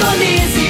Indonésia.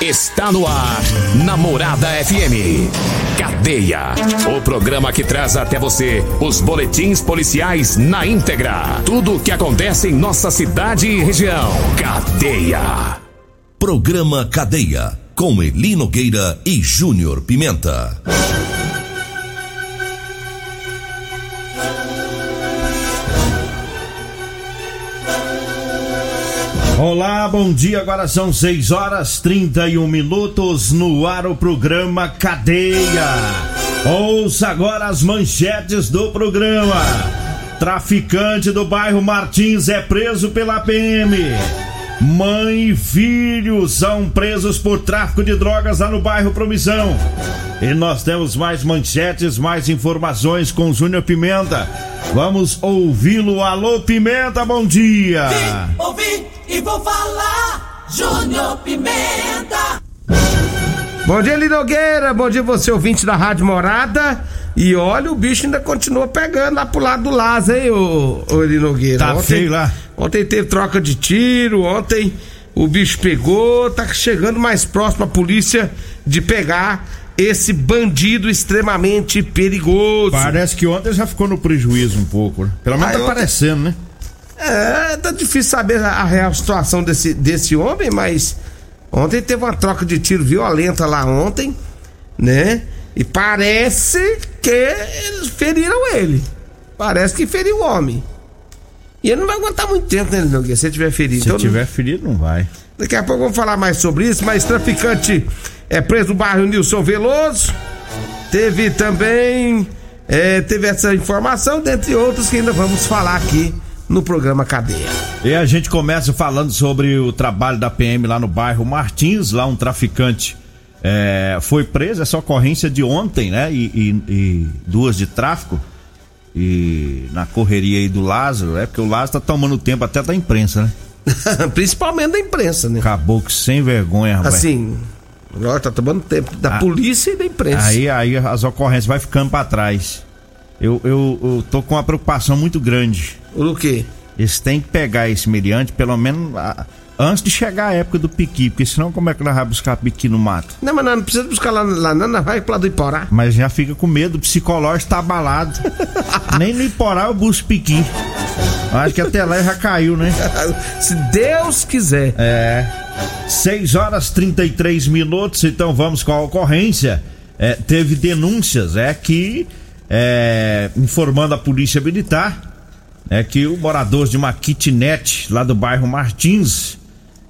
Está no ar, Namorada FM. Cadeia. O programa que traz até você os boletins policiais na íntegra. Tudo o que acontece em nossa cidade e região. Cadeia. Programa Cadeia, com Eli Nogueira e Júnior Pimenta. Olá, bom dia. Agora são 6 horas 31 minutos no ar o programa Cadeia. Ouça agora as manchetes do programa. Traficante do bairro Martins é preso pela PM. Mãe e filho são presos por tráfico de drogas lá no bairro Promissão. E nós temos mais manchetes, mais informações com Júnior Pimenta. Vamos ouvi-lo. Alô, Pimenta, bom dia. Vim, ouvi e vou falar. Júnior Pimenta. Bom dia, Linogueira. Bom dia, você ouvinte da Rádio Morada. E olha, o bicho ainda continua pegando lá pro lado do Lázaro, hein, ô, ô Linogueira. Tá feio lá. Ontem teve troca de tiro, ontem o bicho pegou, tá chegando mais próximo a polícia de pegar esse bandido extremamente perigoso. Parece que ontem já ficou no prejuízo um pouco, né? Pelo menos Ah, tá ontem- parecendo, né? É, tá difícil saber a, real situação desse, desse homem, mas ontem teve uma troca de tiro violenta lá ontem, né? E parece que eles feriram ele. Parece que feriu o homem. E ele não vai aguentar muito tempo, né, Nogueira? Se ele tiver ferido. Se Então, tiver ferido, não vai. Daqui a pouco vamos falar mais sobre isso, mas traficante é preso no bairro Nilson Veloso. Teve também. é, teve essa informação, dentre outros que ainda vamos falar aqui no programa Cadeia. E a gente começa falando sobre o trabalho da PM lá no bairro Martins, lá um traficante é, foi preso, essa ocorrência de ontem, né? E, e- e duas de tráfico. E na correria aí do Lázaro, é porque o Lázaro tá tomando tempo até da imprensa, né? Principalmente da imprensa, né? Caboclo sem vergonha, rapaz. Assim, agora tá tomando tempo da Ah. polícia e da imprensa. Aí, aí as ocorrências vai ficando pra trás. Eu, eu, eu tô com uma preocupação muito grande. O quê? Eles têm que pegar esse meliante, pelo menos ah, antes de chegar a época do piqui, porque senão como é que nós vamos buscar piqui no mato? Não, mas não, não precisa buscar lá, lá não, não, vai pro lado do Iporá. Mas já fica com medo, o psicológico tá abalado. Nem no Iporá eu busco piqui. Acho que até lá já caiu, né? Se Deus quiser. É. 6 horas 33 minutos, então vamos com a ocorrência. É, teve denúncias, é que é, informando a polícia militar, é que o morador de uma kitnet lá do bairro Martins,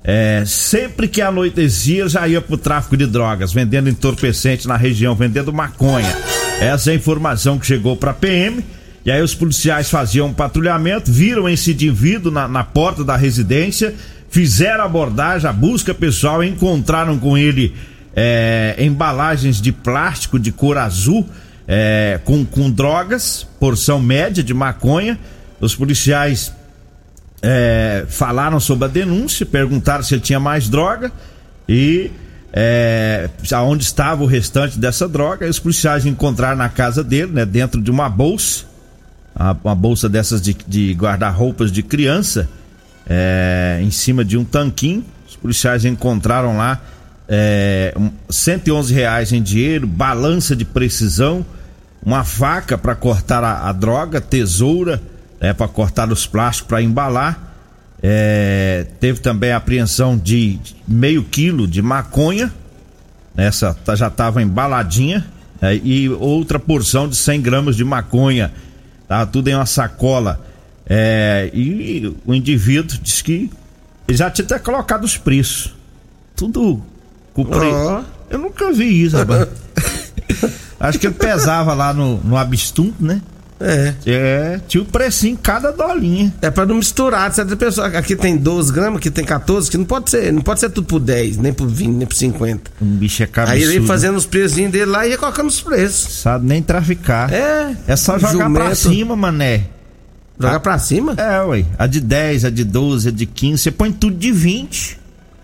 é, sempre que anoitecia já ia pro tráfico de drogas, vendendo entorpecente na região, vendendo maconha. Essa é a informação que chegou pra PM. E aí os policiais faziam um patrulhamento, viram esse indivíduo na, na porta da residência, fizeram a abordagem, a busca pessoal, encontraram com ele é, embalagens de plástico de cor azul é, com, com drogas, porção média de maconha. Os policiais é, falaram sobre a denúncia, perguntaram se ele tinha mais droga e é, aonde estava o restante dessa droga. Aí os policiais encontraram na casa dele, né, dentro de uma bolsa, uma bolsa dessas de, de guarda-roupas de criança, é, em cima de um tanquinho. Os policiais encontraram lá é, um, 111 reais em dinheiro, balança de precisão, uma faca para cortar a, a, droga, tesoura, né, para cortar os plásticos para embalar. É, teve também a apreensão de meio quilo de maconha, essa tá, já estava embaladinha, é, e outra porção de 100 gramas de maconha, tá tudo em uma sacola. É, e o indivíduo disse que ele já tinha até colocado os preços, tudo com pre... oh. Eu nunca vi isso, rapaz. Acho que ele pesava lá no, no Abstum, né? É. É, tinha o precinho cada dolinha. É pra não misturar, certa pessoa. Aqui tem 12 gramas, aqui tem 14, que não pode ser, não pode ser tudo por 10, nem por 20, nem por 50. Um bicho é caro. Aí ele ia fazendo os precinhos dele lá e ia colocando os preços. Sabe nem traficar. É. É só jogar jumento. pra cima, mané. Jogar a, pra cima? É, ué. A de 10, a de 12, a de 15, você põe tudo de 20.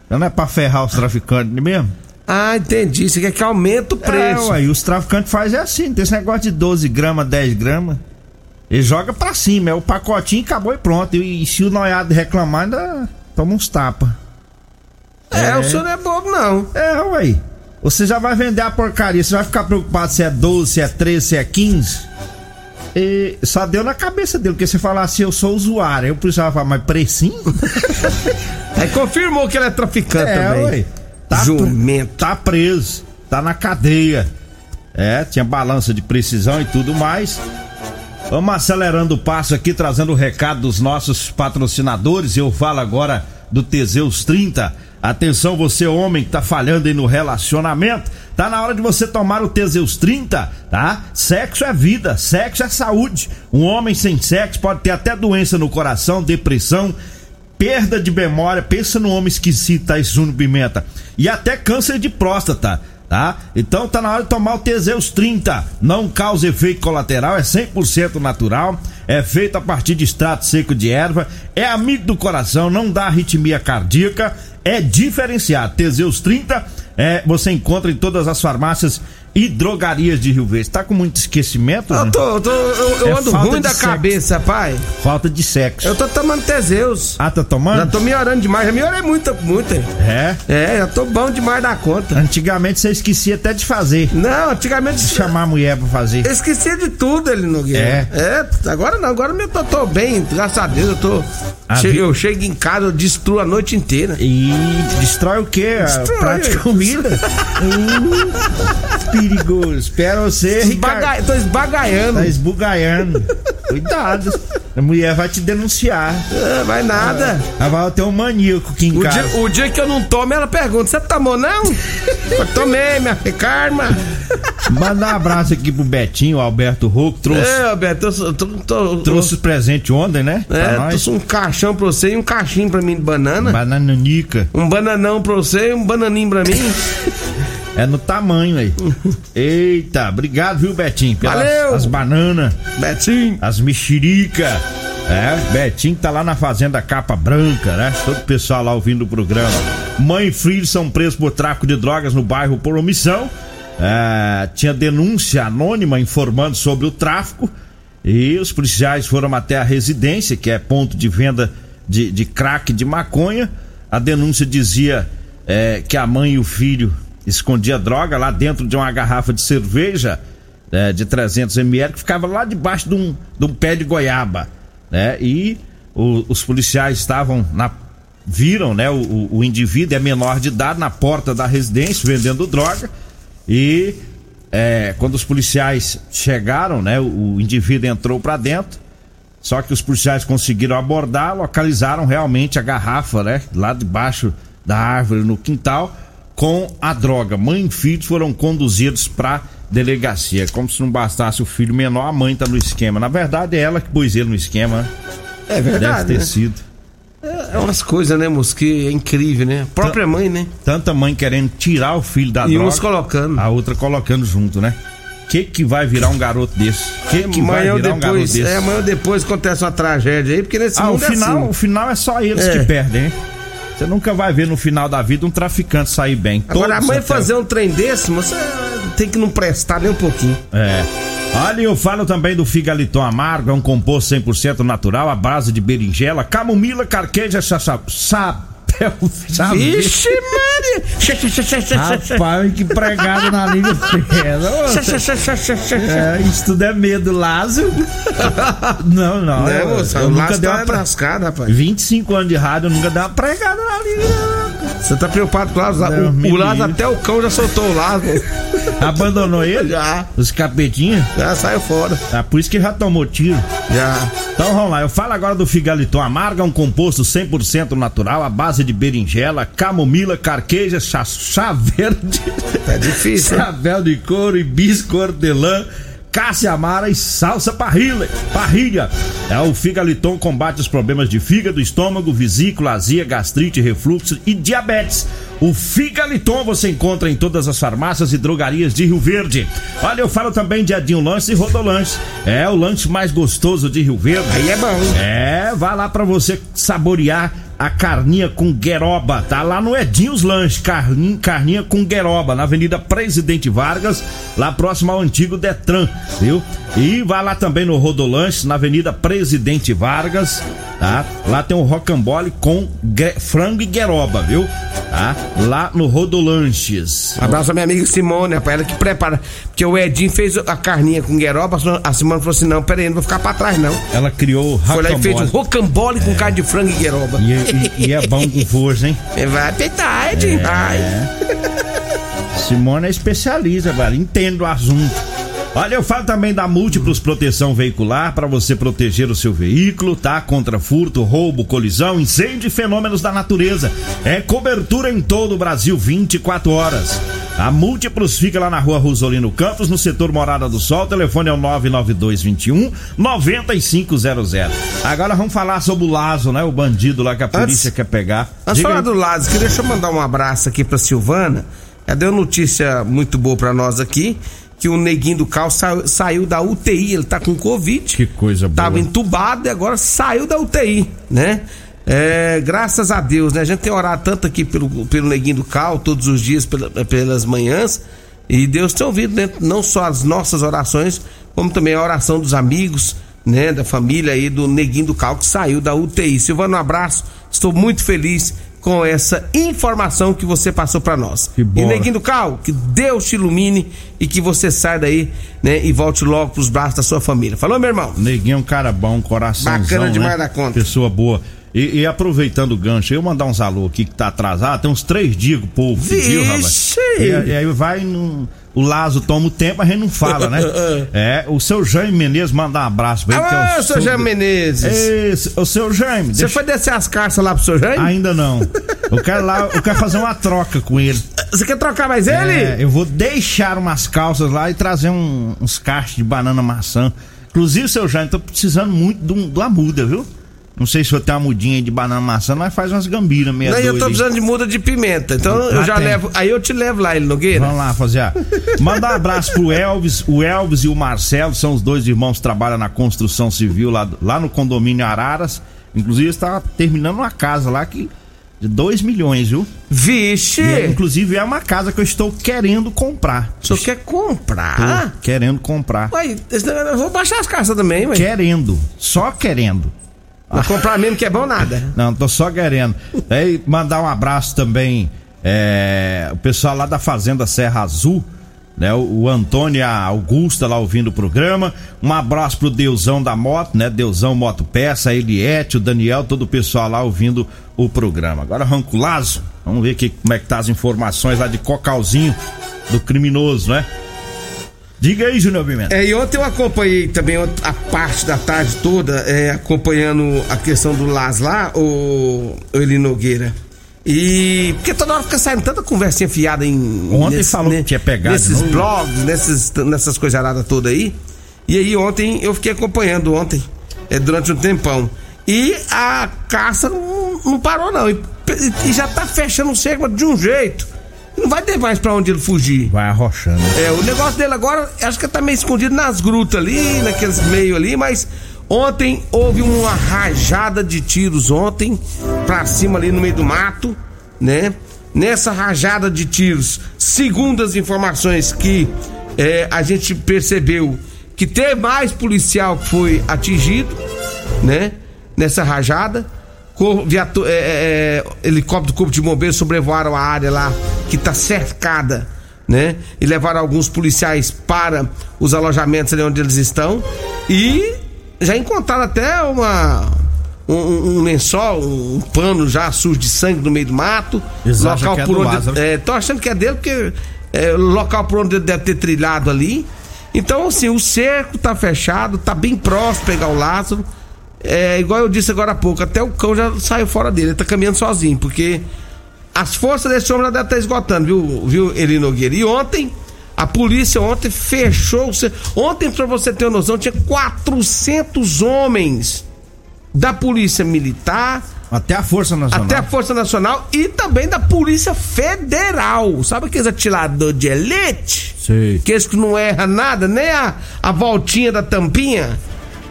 Não é pra ferrar os traficantes mesmo? Ah, entendi. Você quer que aumente o preço. É, ué, e os traficantes fazem assim, tem esse negócio de 12 gramas, 10 gramas. Ele joga pra cima, é o pacotinho acabou e pronto. E, e se o noiado reclamar, ainda toma uns tapas. É, é, o senhor não é bobo, não. É, ué. Você já vai vender a porcaria, você vai ficar preocupado se é 12, se é 13, se é 15. E só deu na cabeça dele, porque você falar assim, eu sou usuário. Eu precisava falar, mas precinho? Aí confirmou que ele é traficante é, também. Ué. Tá, Jumento. Tá preso, tá na cadeia. É, tinha balança de precisão e tudo mais. Vamos acelerando o passo aqui, trazendo o recado dos nossos patrocinadores. Eu falo agora do Teseus 30. Atenção, você homem que tá falhando aí no relacionamento. Tá na hora de você tomar o Teseus 30, tá? Sexo é vida, sexo é saúde. Um homem sem sexo pode ter até doença no coração, depressão, perda de memória. Pensa no homem esquisito, tá? Júnior Pimenta e até câncer de próstata, tá? Então tá na hora de tomar o Teseus 30. Não causa efeito colateral, é 100% natural, é feito a partir de extrato seco de erva, é amigo do coração, não dá arritmia cardíaca, é diferenciado. Teseus 30 é, você encontra em todas as farmácias e drogarias de Rio Verde. Tá com muito esquecimento? Eu, tô, tô, eu, eu é ando ruim da sexo. cabeça, pai. Falta de sexo. Eu tô tomando Teseus. Ah, tá tomando? Já tô melhorando demais, já melhorei muito, muito. É? É, já tô bom demais da conta. Antigamente você esquecia até de fazer. Não, antigamente... De chamar a mulher pra fazer. Eu esquecia de tudo, ele Nogueira. É? É, agora não, agora eu tô, tô bem, graças a Deus, eu tô... Chego, vi... Eu chego em casa, eu destruo a noite inteira. E destrói o quê? Destrói. A prática comida? hum, perigoso espera você. Esbaga... Tô esbagaiando. Tá esbugaiando. Cuidado. A mulher vai te denunciar. É, vai nada. Ela vai ter um maníaco aqui em o casa. Dia, o dia que eu não tomo, ela pergunta: Você tomou não? eu tomei, minha karma. Manda um abraço aqui pro Betinho, o Alberto Rocco. Trouxe, é, Alberto, eu tô, tô, trouxe os presentes ontem, né? É, trouxe um caixão pra você e um caixinho pra mim de banana. Bananica. Um bananão pra você e um bananinho pra mim. É no tamanho aí. Eita, obrigado, viu, Betinho? Pelas Valeu! As bananas. Betinho. As mexerica. É, Betinho tá lá na fazenda Capa Branca, né? Todo o pessoal lá ouvindo o programa. Mãe e filho são presos por tráfico de drogas no bairro por omissão. É, tinha denúncia anônima informando sobre o tráfico. E os policiais foram até a residência, que é ponto de venda de, de crack de maconha. A denúncia dizia é, que a mãe e o filho escondia droga lá dentro de uma garrafa de cerveja é, de 300 ml que ficava lá debaixo de um, de um pé de goiaba, né? E o, os policiais estavam na viram, né? O, o, indivíduo é menor de idade na porta da residência vendendo droga e é, quando os policiais chegaram, né? O, o indivíduo entrou para dentro. Só que os policiais conseguiram abordar, localizaram realmente a garrafa, né? Lá debaixo da árvore no quintal com a droga. Mãe e filho foram conduzidos para delegacia. Como se não bastasse o filho menor, a mãe tá no esquema. Na verdade, é ela que pôs ele no esquema. É verdade. Deve ter né? sido. É, é umas coisas, né, moço, que é incrível, né? A própria mãe, né? Tanta mãe querendo tirar o filho da e droga. E uns colocando. A outra colocando junto, né? que que vai virar um garoto desse? Que que vai virar depois, um garoto desse? É, amanhã depois acontece uma tragédia aí, porque nesse ah, mundo o final, é assim. o final é só eles é. que perdem, hein? Você nunca vai ver no final da vida um traficante sair bem. Agora, a mãe até... fazer um trem desse, você tem que não prestar nem um pouquinho. É. Olha, eu falo também do figaliton amargo, é um composto 100% natural, à base de berinjela, camomila, carqueja, sa... até o chaveiro. Vixe, Maria! Rapaz, que pregada na língua pesa. É, isso tudo é medo, Lázaro. Não, não. Né, eu, moça? eu O nunca dei tá uma pre... lascado, rapaz. 25 anos de rádio, eu nunca dei uma pregada na língua. Você tá preocupado com o Lázaro? O, o até o cão já soltou o Lázaro. Abandonou ele? Já. Os capetinhos? Já saiu fora. Ah, por isso que já tomou tiro. Já. Então vamos lá, eu falo agora do Figaliton Amarga, um composto 100% natural à base de berinjela, camomila, carqueja, chá, chá verde, Tá difícil, chapéu de couro, hibisco, hortelã, cássia amara e salsa parrilha. parrilha. É, o Figaliton combate os problemas de fígado, estômago, vesícula, azia, gastrite, refluxo e diabetes. O Figaliton você encontra em todas as farmácias e drogarias de Rio Verde. Olha, eu falo também de Adinho Lanche e Rodolanche. É o lanche mais gostoso de Rio Verde. Aí é bom, hein? É, vai lá pra você saborear a carninha com gueroba. Tá lá no Edinhos Lanche, carninha, carninha com gueroba, na Avenida Presidente Vargas, lá próximo ao antigo Detran, viu? E vai lá também no Rodolanche, na Avenida Presidente Vargas, tá? Lá tem o rocambole com frango e gueroba, viu? Tá? Lá no Rodolanches. Um abraço à minha amiga Simone, rapaz, ela que prepara. Porque o Edinho fez a carninha com gueroba, a Simone falou assim: não, pera aí, não vou ficar pra trás, não. Ela criou o Foi lá e fez um rocambole. rocambole com carne de frango e gueroba. E, e- e é bom com força, hein? Vai peitar, Edinho. Ai. Simone é especialista, velho. Entende o assunto. Olha, eu falo também da Múltiplos Proteção Veicular para você proteger o seu veículo, tá? Contra furto, roubo, colisão, incêndio e fenômenos da natureza. É cobertura em todo o Brasil 24 horas. A Múltiplos fica lá na rua Rosolino Campos, no setor Morada do Sol. O telefone é o 99221 9500. Agora vamos falar sobre o Lazo, né? O bandido lá que a polícia Antes- quer pegar. Antes de falar do que deixa eu mandar um abraço aqui pra Silvana. Ela deu notícia muito boa pra nós aqui, que o neguinho do carro saiu, saiu da UTI, ele tá com Covid. Que coisa boa. Tava entubado e agora saiu da UTI, né? É, graças a Deus, né? A gente tem orado tanto aqui pelo, pelo neguinho do carro, todos os dias, pela- pelas manhãs. E Deus tem ouvido, né? Não só as nossas orações, como também a oração dos amigos, né? Da família aí do neguinho do carro que saiu da UTI. Silvano, um abraço. Estou muito feliz com essa informação que você passou pra nós. Que bom. E neguinho do carro, que Deus te ilumine e que você saia daí, né? E volte logo pros braços da sua família. Falou, meu irmão? Neguinho é um cara bom, um coraçãozão, Bacana demais né? da conta. Pessoa boa. E, e aproveitando o gancho, eu mandar uns alô aqui que tá atrasado, tem uns três dias que o povo pediu, rapaz. E, e aí vai no. O Lazo toma o tempo, a gente não fala, né? é, o seu Jaime Menezes manda um abraço pra ele. que é o Alô, seu Jaime Menezes. O seu Jaime, Você deixa- foi descer as carças lá pro seu Jaime? ainda não. Eu quero lá, eu quero fazer uma troca com ele. Você quer trocar mais É, ele? eu vou deixar umas calças lá e trazer um- uns cachos de banana maçã. Inclusive, seu Jaime, tô precisando muito de, um- de uma muda, viu? Não sei se eu tenho uma mudinha de banana maçã, mas faz umas gambiras meia Não, eu tô precisando de muda de pimenta. Então eu Lá já tem. levo. Aí eu te levo lá, ele Nogueira. Vamos lá, fazer. Manda um abraço pro Elvis. O Elvis e o Marcelo são os dois irmãos que trabalham na construção civil lá, lá no condomínio Araras. Inclusive, está terminando uma casa lá que. De 2 milhões, viu? Vixe! É, inclusive é uma casa que eu estou querendo comprar. O senhor quer comprar? Tô querendo comprar. Negócio- eu vou baixar as carças também, ué. Querendo. Só querendo. Vou comprar mesmo que é bom nada. Não, tô só querendo. Aí mandar um abraço também, é, o pessoal lá da Fazenda Serra Azul, né? O, o Antônio Augusta lá ouvindo o programa. Um abraço pro Deusão da Moto, né? Deusão Moto Peça, a Eliette, o Daniel, todo o pessoal lá ouvindo o programa. Agora Ranco Lazo, vamos ver aqui como é que tá as informações lá de Cocalzinho do criminoso, né? Diga aí, Júnior Pimenta. É, e ontem eu acompanhei também a parte da tarde toda, é, acompanhando a questão do Las lá, o, o Eli Nogueira. E. Porque toda hora fica saindo tanta conversinha fiada em. Ontem falou que tinha pegado Nesses novo. blogs, nesses, nessas coisaradas todas aí. E aí ontem eu fiquei acompanhando ontem, é, durante um tempão. E a caça não, não parou, não. E, e já tá fechando o cerco de um jeito. Não vai ter mais pra onde ele fugir. Vai arrochando. É, o negócio dele agora, acho que tá meio escondido nas grutas ali, naqueles meio ali, mas ontem houve uma rajada de tiros ontem, pra cima ali no meio do mato, né? Nessa rajada de tiros, segundo as informações que é, a gente percebeu que teve mais policial que foi atingido, né? Nessa rajada. Cor- é, é, é, helicóptero do Corpo de Bombeiros sobrevoaram a área lá que está cercada, né? E levaram alguns policiais para os alojamentos ali onde eles estão e já encontraram até uma um, um- um lençol, um pano já sujo de sangue no meio do mato, acham que é por onde é, tô achando que é dele porque é o local por onde ele deve ter trilhado ali. Então, assim, o cerco tá fechado, tá bem próximo pegar o Lázaro. É, igual eu disse agora há pouco, até o cão já saiu fora dele, ele tá caminhando sozinho, porque as forças desse homem já devem estar esgotando, viu, viu, Eli Nogueira? E ontem, a polícia ontem fechou. Ontem, pra você ter uma noção, tinha 400 homens da Polícia Militar, Até a Força Nacional. até a Força Nacional e também da Polícia Federal. Sabe aqueles atiradores de elite? Sei. Aqueles que não erra nada, nem a, a voltinha da tampinha.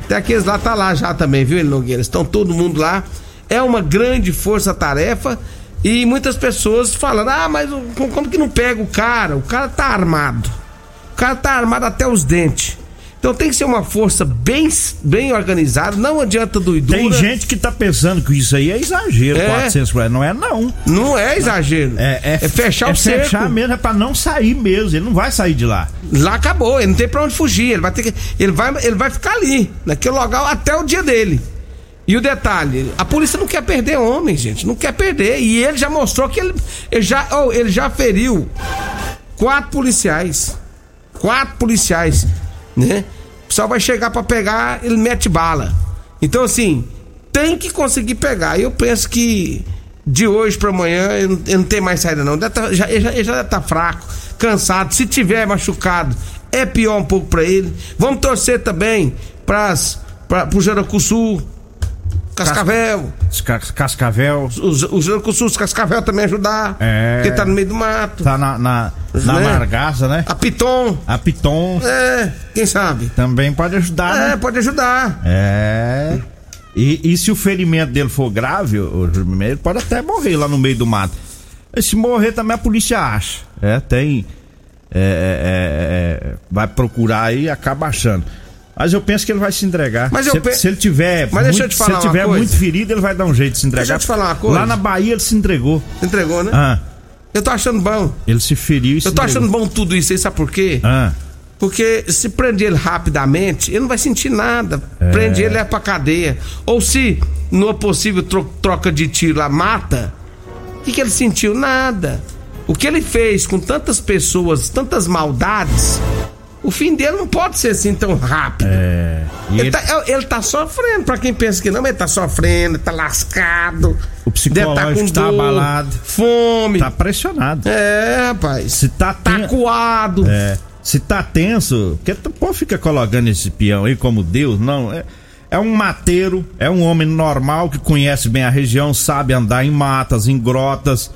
Até aqueles lá tá lá já também, viu, Nogueira? Estão todo mundo lá. É uma grande força-tarefa. E muitas pessoas falando: ah, mas como que não pega o cara? O cara tá armado. O cara tá armado até os dentes. Então tem que ser uma força bem, bem organizada. Não adianta doidura. Tem gente que tá pensando que isso aí é exagero, É. 400 reais. Não é, não. Não é exagero. É, é, fechar é o cerco. fechar mesmo, é pra não sair mesmo. Ele não vai sair de lá. Lá acabou, ele não tem pra onde fugir. Ele vai ter que. Ele vai, ele vai ficar ali, naquele local, até o dia dele. E o detalhe, a polícia não quer perder homem, gente. Não quer perder. E ele já mostrou que ele, ele já, oh, ele já feriu quatro policiais. Quatro policiais, né? O pessoal vai chegar pra pegar, ele mete bala. Então, assim, tem que conseguir pegar. Eu penso que de hoje pra amanhã ele não, tem mais saída, não. Tá- já, ele já, ele já tá fraco, cansado. Se tiver machucado, é pior um pouco pra ele. Vamos torcer também pras, pra, pro Jaracuçu, Cascavel. Cascavel Os, os os Cascavel também ajudar. É. Porque tá no meio do mato. tá na, na, na Né? Margaça, né? A Piton. A Piton É, quem sabe? também pode ajudar, É, né? pode ajudar. É. E, e se o ferimento dele for grave, o, o- ele pode até morrer lá no meio do mato. E se morrer também a polícia acha. É, tem. é, é, é, é, vai procurar aí e acaba achando. Mas eu penso que ele vai se entregar. Mas eu se, pe- se ele tiver. Mas muito- Se ele tiver coisa. muito ferido, ele vai dar um jeito de se entregar. Deixa eu te falar uma coisa. Lá na Bahia ele se entregou. Entregou, né? Ah, Eu tô achando bom. ele se feriu e se Eu tô achando entregou. bom tudo isso aí, sabe por quê? Ah, Porque se prender ele rapidamente, ele não vai sentir nada. É. Prende ele é pra cadeia. Ou se, no possível tro- troca de tiro lá, mata, o que, que ele sentiu? Nada. O que ele fez com tantas pessoas, tantas maldades, o fim dele não pode ser assim tão rápido. é. Ele, ele- tá, ele tá sofrendo, pra quem pensa que não, mas ele tá sofrendo, tá lascado. O psicológico tá abalado. Fome. tá pressionado. É, rapaz. Se tá Tá ten- coado. É, se tá tenso, porque tu pô, fica colocando esse peão aí como Deus, não. É, é um mateiro, é um homem normal que conhece bem a região, sabe andar em matas, em grotas.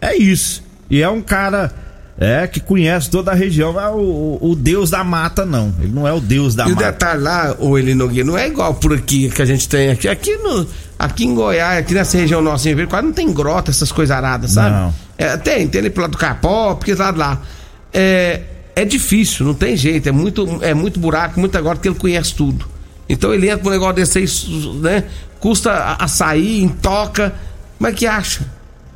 É isso. E é um cara é que conhece toda a região. É o, o- o Deus da mata, não. Ele não é o Deus da E o mata. detalhe lá, o Eli Nogueira, não é igual por aqui que a gente tem aqui. Aqui, no, aqui em Goiás, aqui nessa região nossa em quase não tem grota, essas coisas aradas, sabe? Não. É, tem, tem ali pro lado do Capó, porque lá de lá. É, é difícil, não tem jeito. É muito, é muito buraco, muita grota, que ele conhece tudo. Então ele entra pro negócio desse aí, né? Custa a, a sair, intoca. Como é que acha?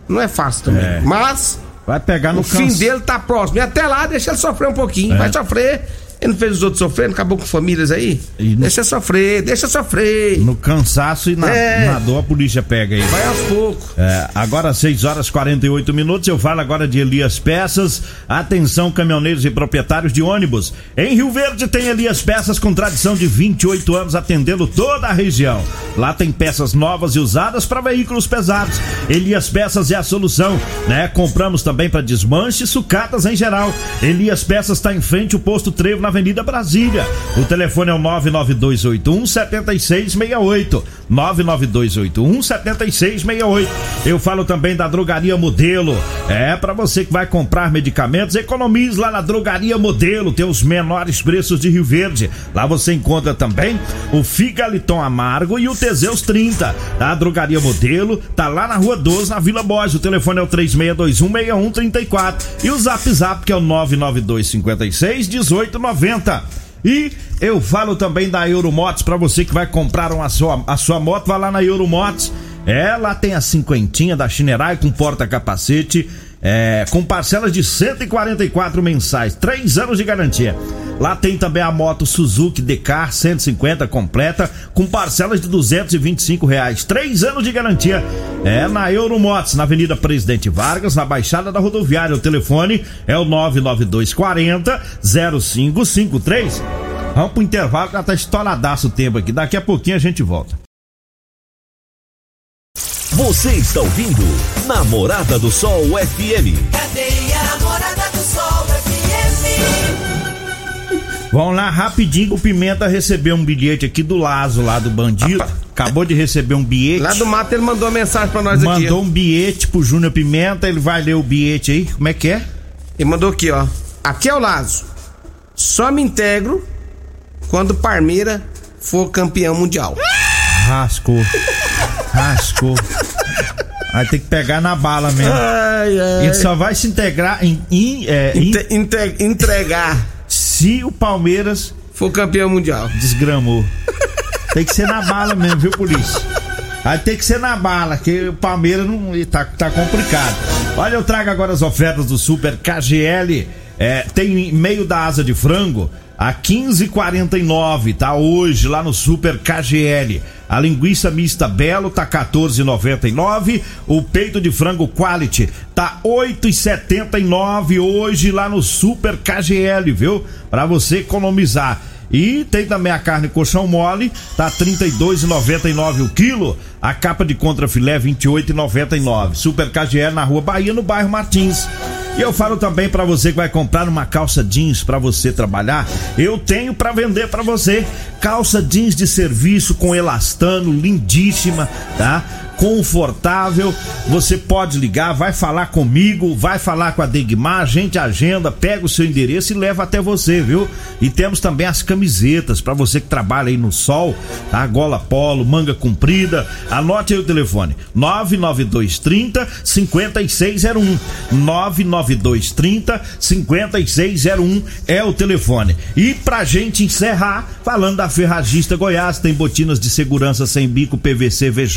Não é fácil também. É. Mas Vai pegar no o fim canso- dele tá próximo. E até lá, deixa ele sofrer um pouquinho. É. Vai sofrer. Ele não fez os outros sofrendo, acabou com famílias aí. No- Deixa sofrer, deixa sofrer. No cansaço e na, É. na dor a polícia pega aí. Vai aos poucos. É, agora 6 horas 48 minutos, eu falo agora de Elias Peças. Atenção, caminhoneiros e proprietários de ônibus. Em Rio Verde tem Elias Peças com tradição de 28 anos atendendo toda a região. Lá tem peças novas e usadas para veículos pesados. Elias Peças é a solução, né? Compramos também para desmanche e sucatas em geral. Elias Peças está em frente ao posto Trevo na Avenida Brasília. O telefone é o 99281 7668. 99281 7668. Eu falo também da Drogaria Modelo. É para você que vai comprar medicamentos, economize lá na Drogaria Modelo, tem os menores preços de Rio Verde. Lá você encontra também o Figaliton Amargo e o Teseus 30. A Drogaria Modelo tá lá na Rua 12, na Vila Borges. O telefone é o 36216134 e o Zap Zap que é o 99256 1890. E eu falo também da Euromotos para você que vai comprar uma sua, a sua moto, vai lá na Euromotos. É, lá tem a cinquentinha da Chinerai com porta-capacete, é, com parcelas de 144 mensais, três anos de garantia. Lá tem também a moto Suzuki Decar 150 completa, com parcelas de 225 reais, três anos de garantia. É na Euromotos, na Avenida Presidente Vargas, na Baixada da Rodoviária. O telefone é o 99240 0553. Vamos pro intervalo, já tá estouradaço o tempo aqui. Daqui a pouquinho a gente volta. Você está ouvindo Namorada do Sol FM. Cadeia Namorada do Sol FM. Vamos lá, rapidinho. O Pimenta recebeu um bilhete aqui do Lazo, lá do bandido. Acabou de receber um bilhete. Lá do mato ele mandou uma mensagem pra nós aqui. Mandou um bilhete pro Júnior Pimenta. Ele vai ler o bilhete aí. Como é que é? Ele mandou aqui, ó. Aqui é o Lazo. Só me integro quando o Parmeira for campeão mundial. Rascou. Rascou. Vai ter que pegar na bala mesmo. Ai, ai. Ele só vai se integrar em, em- é, em- Inte- inte- entregar. se o Palmeiras For campeão mundial. desgramou. Tem que ser na bala mesmo, viu, polícia? Aí tem que ser na bala, que o Palmeiras não tá, tá complicado. Olha, eu trago agora as ofertas do Super KGL. É, tem meio da asa de frango a 15,49, tá? Hoje lá no Super KGL. A linguiça mista Belo tá 14,99. O peito de frango Quality tá 8,79 hoje lá no Super KGL, viu? Pra você economizar. E tem também a carne colchão mole, tá 32,99 o quilo. A capa de contrafilé 28,99. Super KGL na Rua Bahia, no bairro Martins. E eu falo também pra você que vai comprar uma calça jeans pra você trabalhar, eu tenho pra vender pra você. Calça jeans de serviço com elastano, lindíssima, tá? Confortável. Você pode ligar, vai falar comigo, vai falar com a Degmar, a gente agenda, pega o seu endereço e leva até você, viu? E temos também as camisetas pra você que trabalha aí no sol, tá? Gola polo, manga comprida. Anote aí o telefone: 99230 5601. 99230 5601 é o telefone. E pra gente encerrar, falando da Ferragista Goiás, tem botinas de segurança sem bico PVC VJ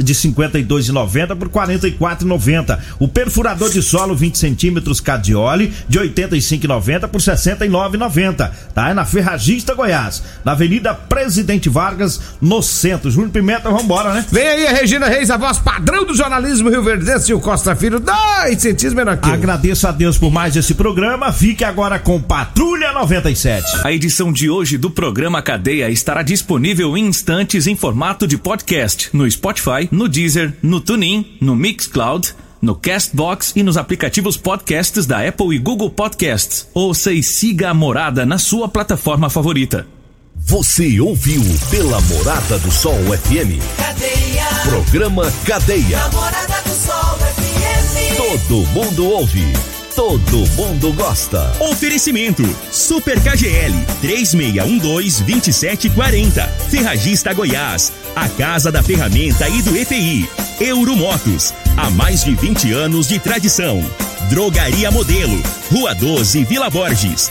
de 52,90 por 44,90. O perfurador de solo 20 centímetros Cadioli de 85,90 por 69,90. Tá? É na Ferragista Goiás, na Avenida Presidente Vargas, no centro. Júnior Pimenta, vambora, né? Vem aí a Regina Reis, a voz padrão do jornalismo Rio Verdense e o Costa Filho, dois centímetros menor que eu. Agradeço a Deus por mais esse programa. Fique agora com Patrulha 97. A edição de hoje do programa Cadeia estará disponível em instantes em formato de podcast no Spotify, no Deezer, no TuneIn, no Mixcloud, no Castbox e nos aplicativos podcasts da Apple e Google Podcasts. Ouça e siga a morada na sua plataforma favorita. Você ouviu pela Morada do Sol FM. Cadeia. Programa Cadeia. Namorada do Sol FM. Todo mundo ouve. Todo mundo gosta. Oferecimento: Super KGL 3612-2740. Ferragista Goiás. A Casa da Ferramenta e do EPI. Euromotos. Há mais de 20 anos de tradição. Drogaria Modelo. Rua 12, Vila Borges.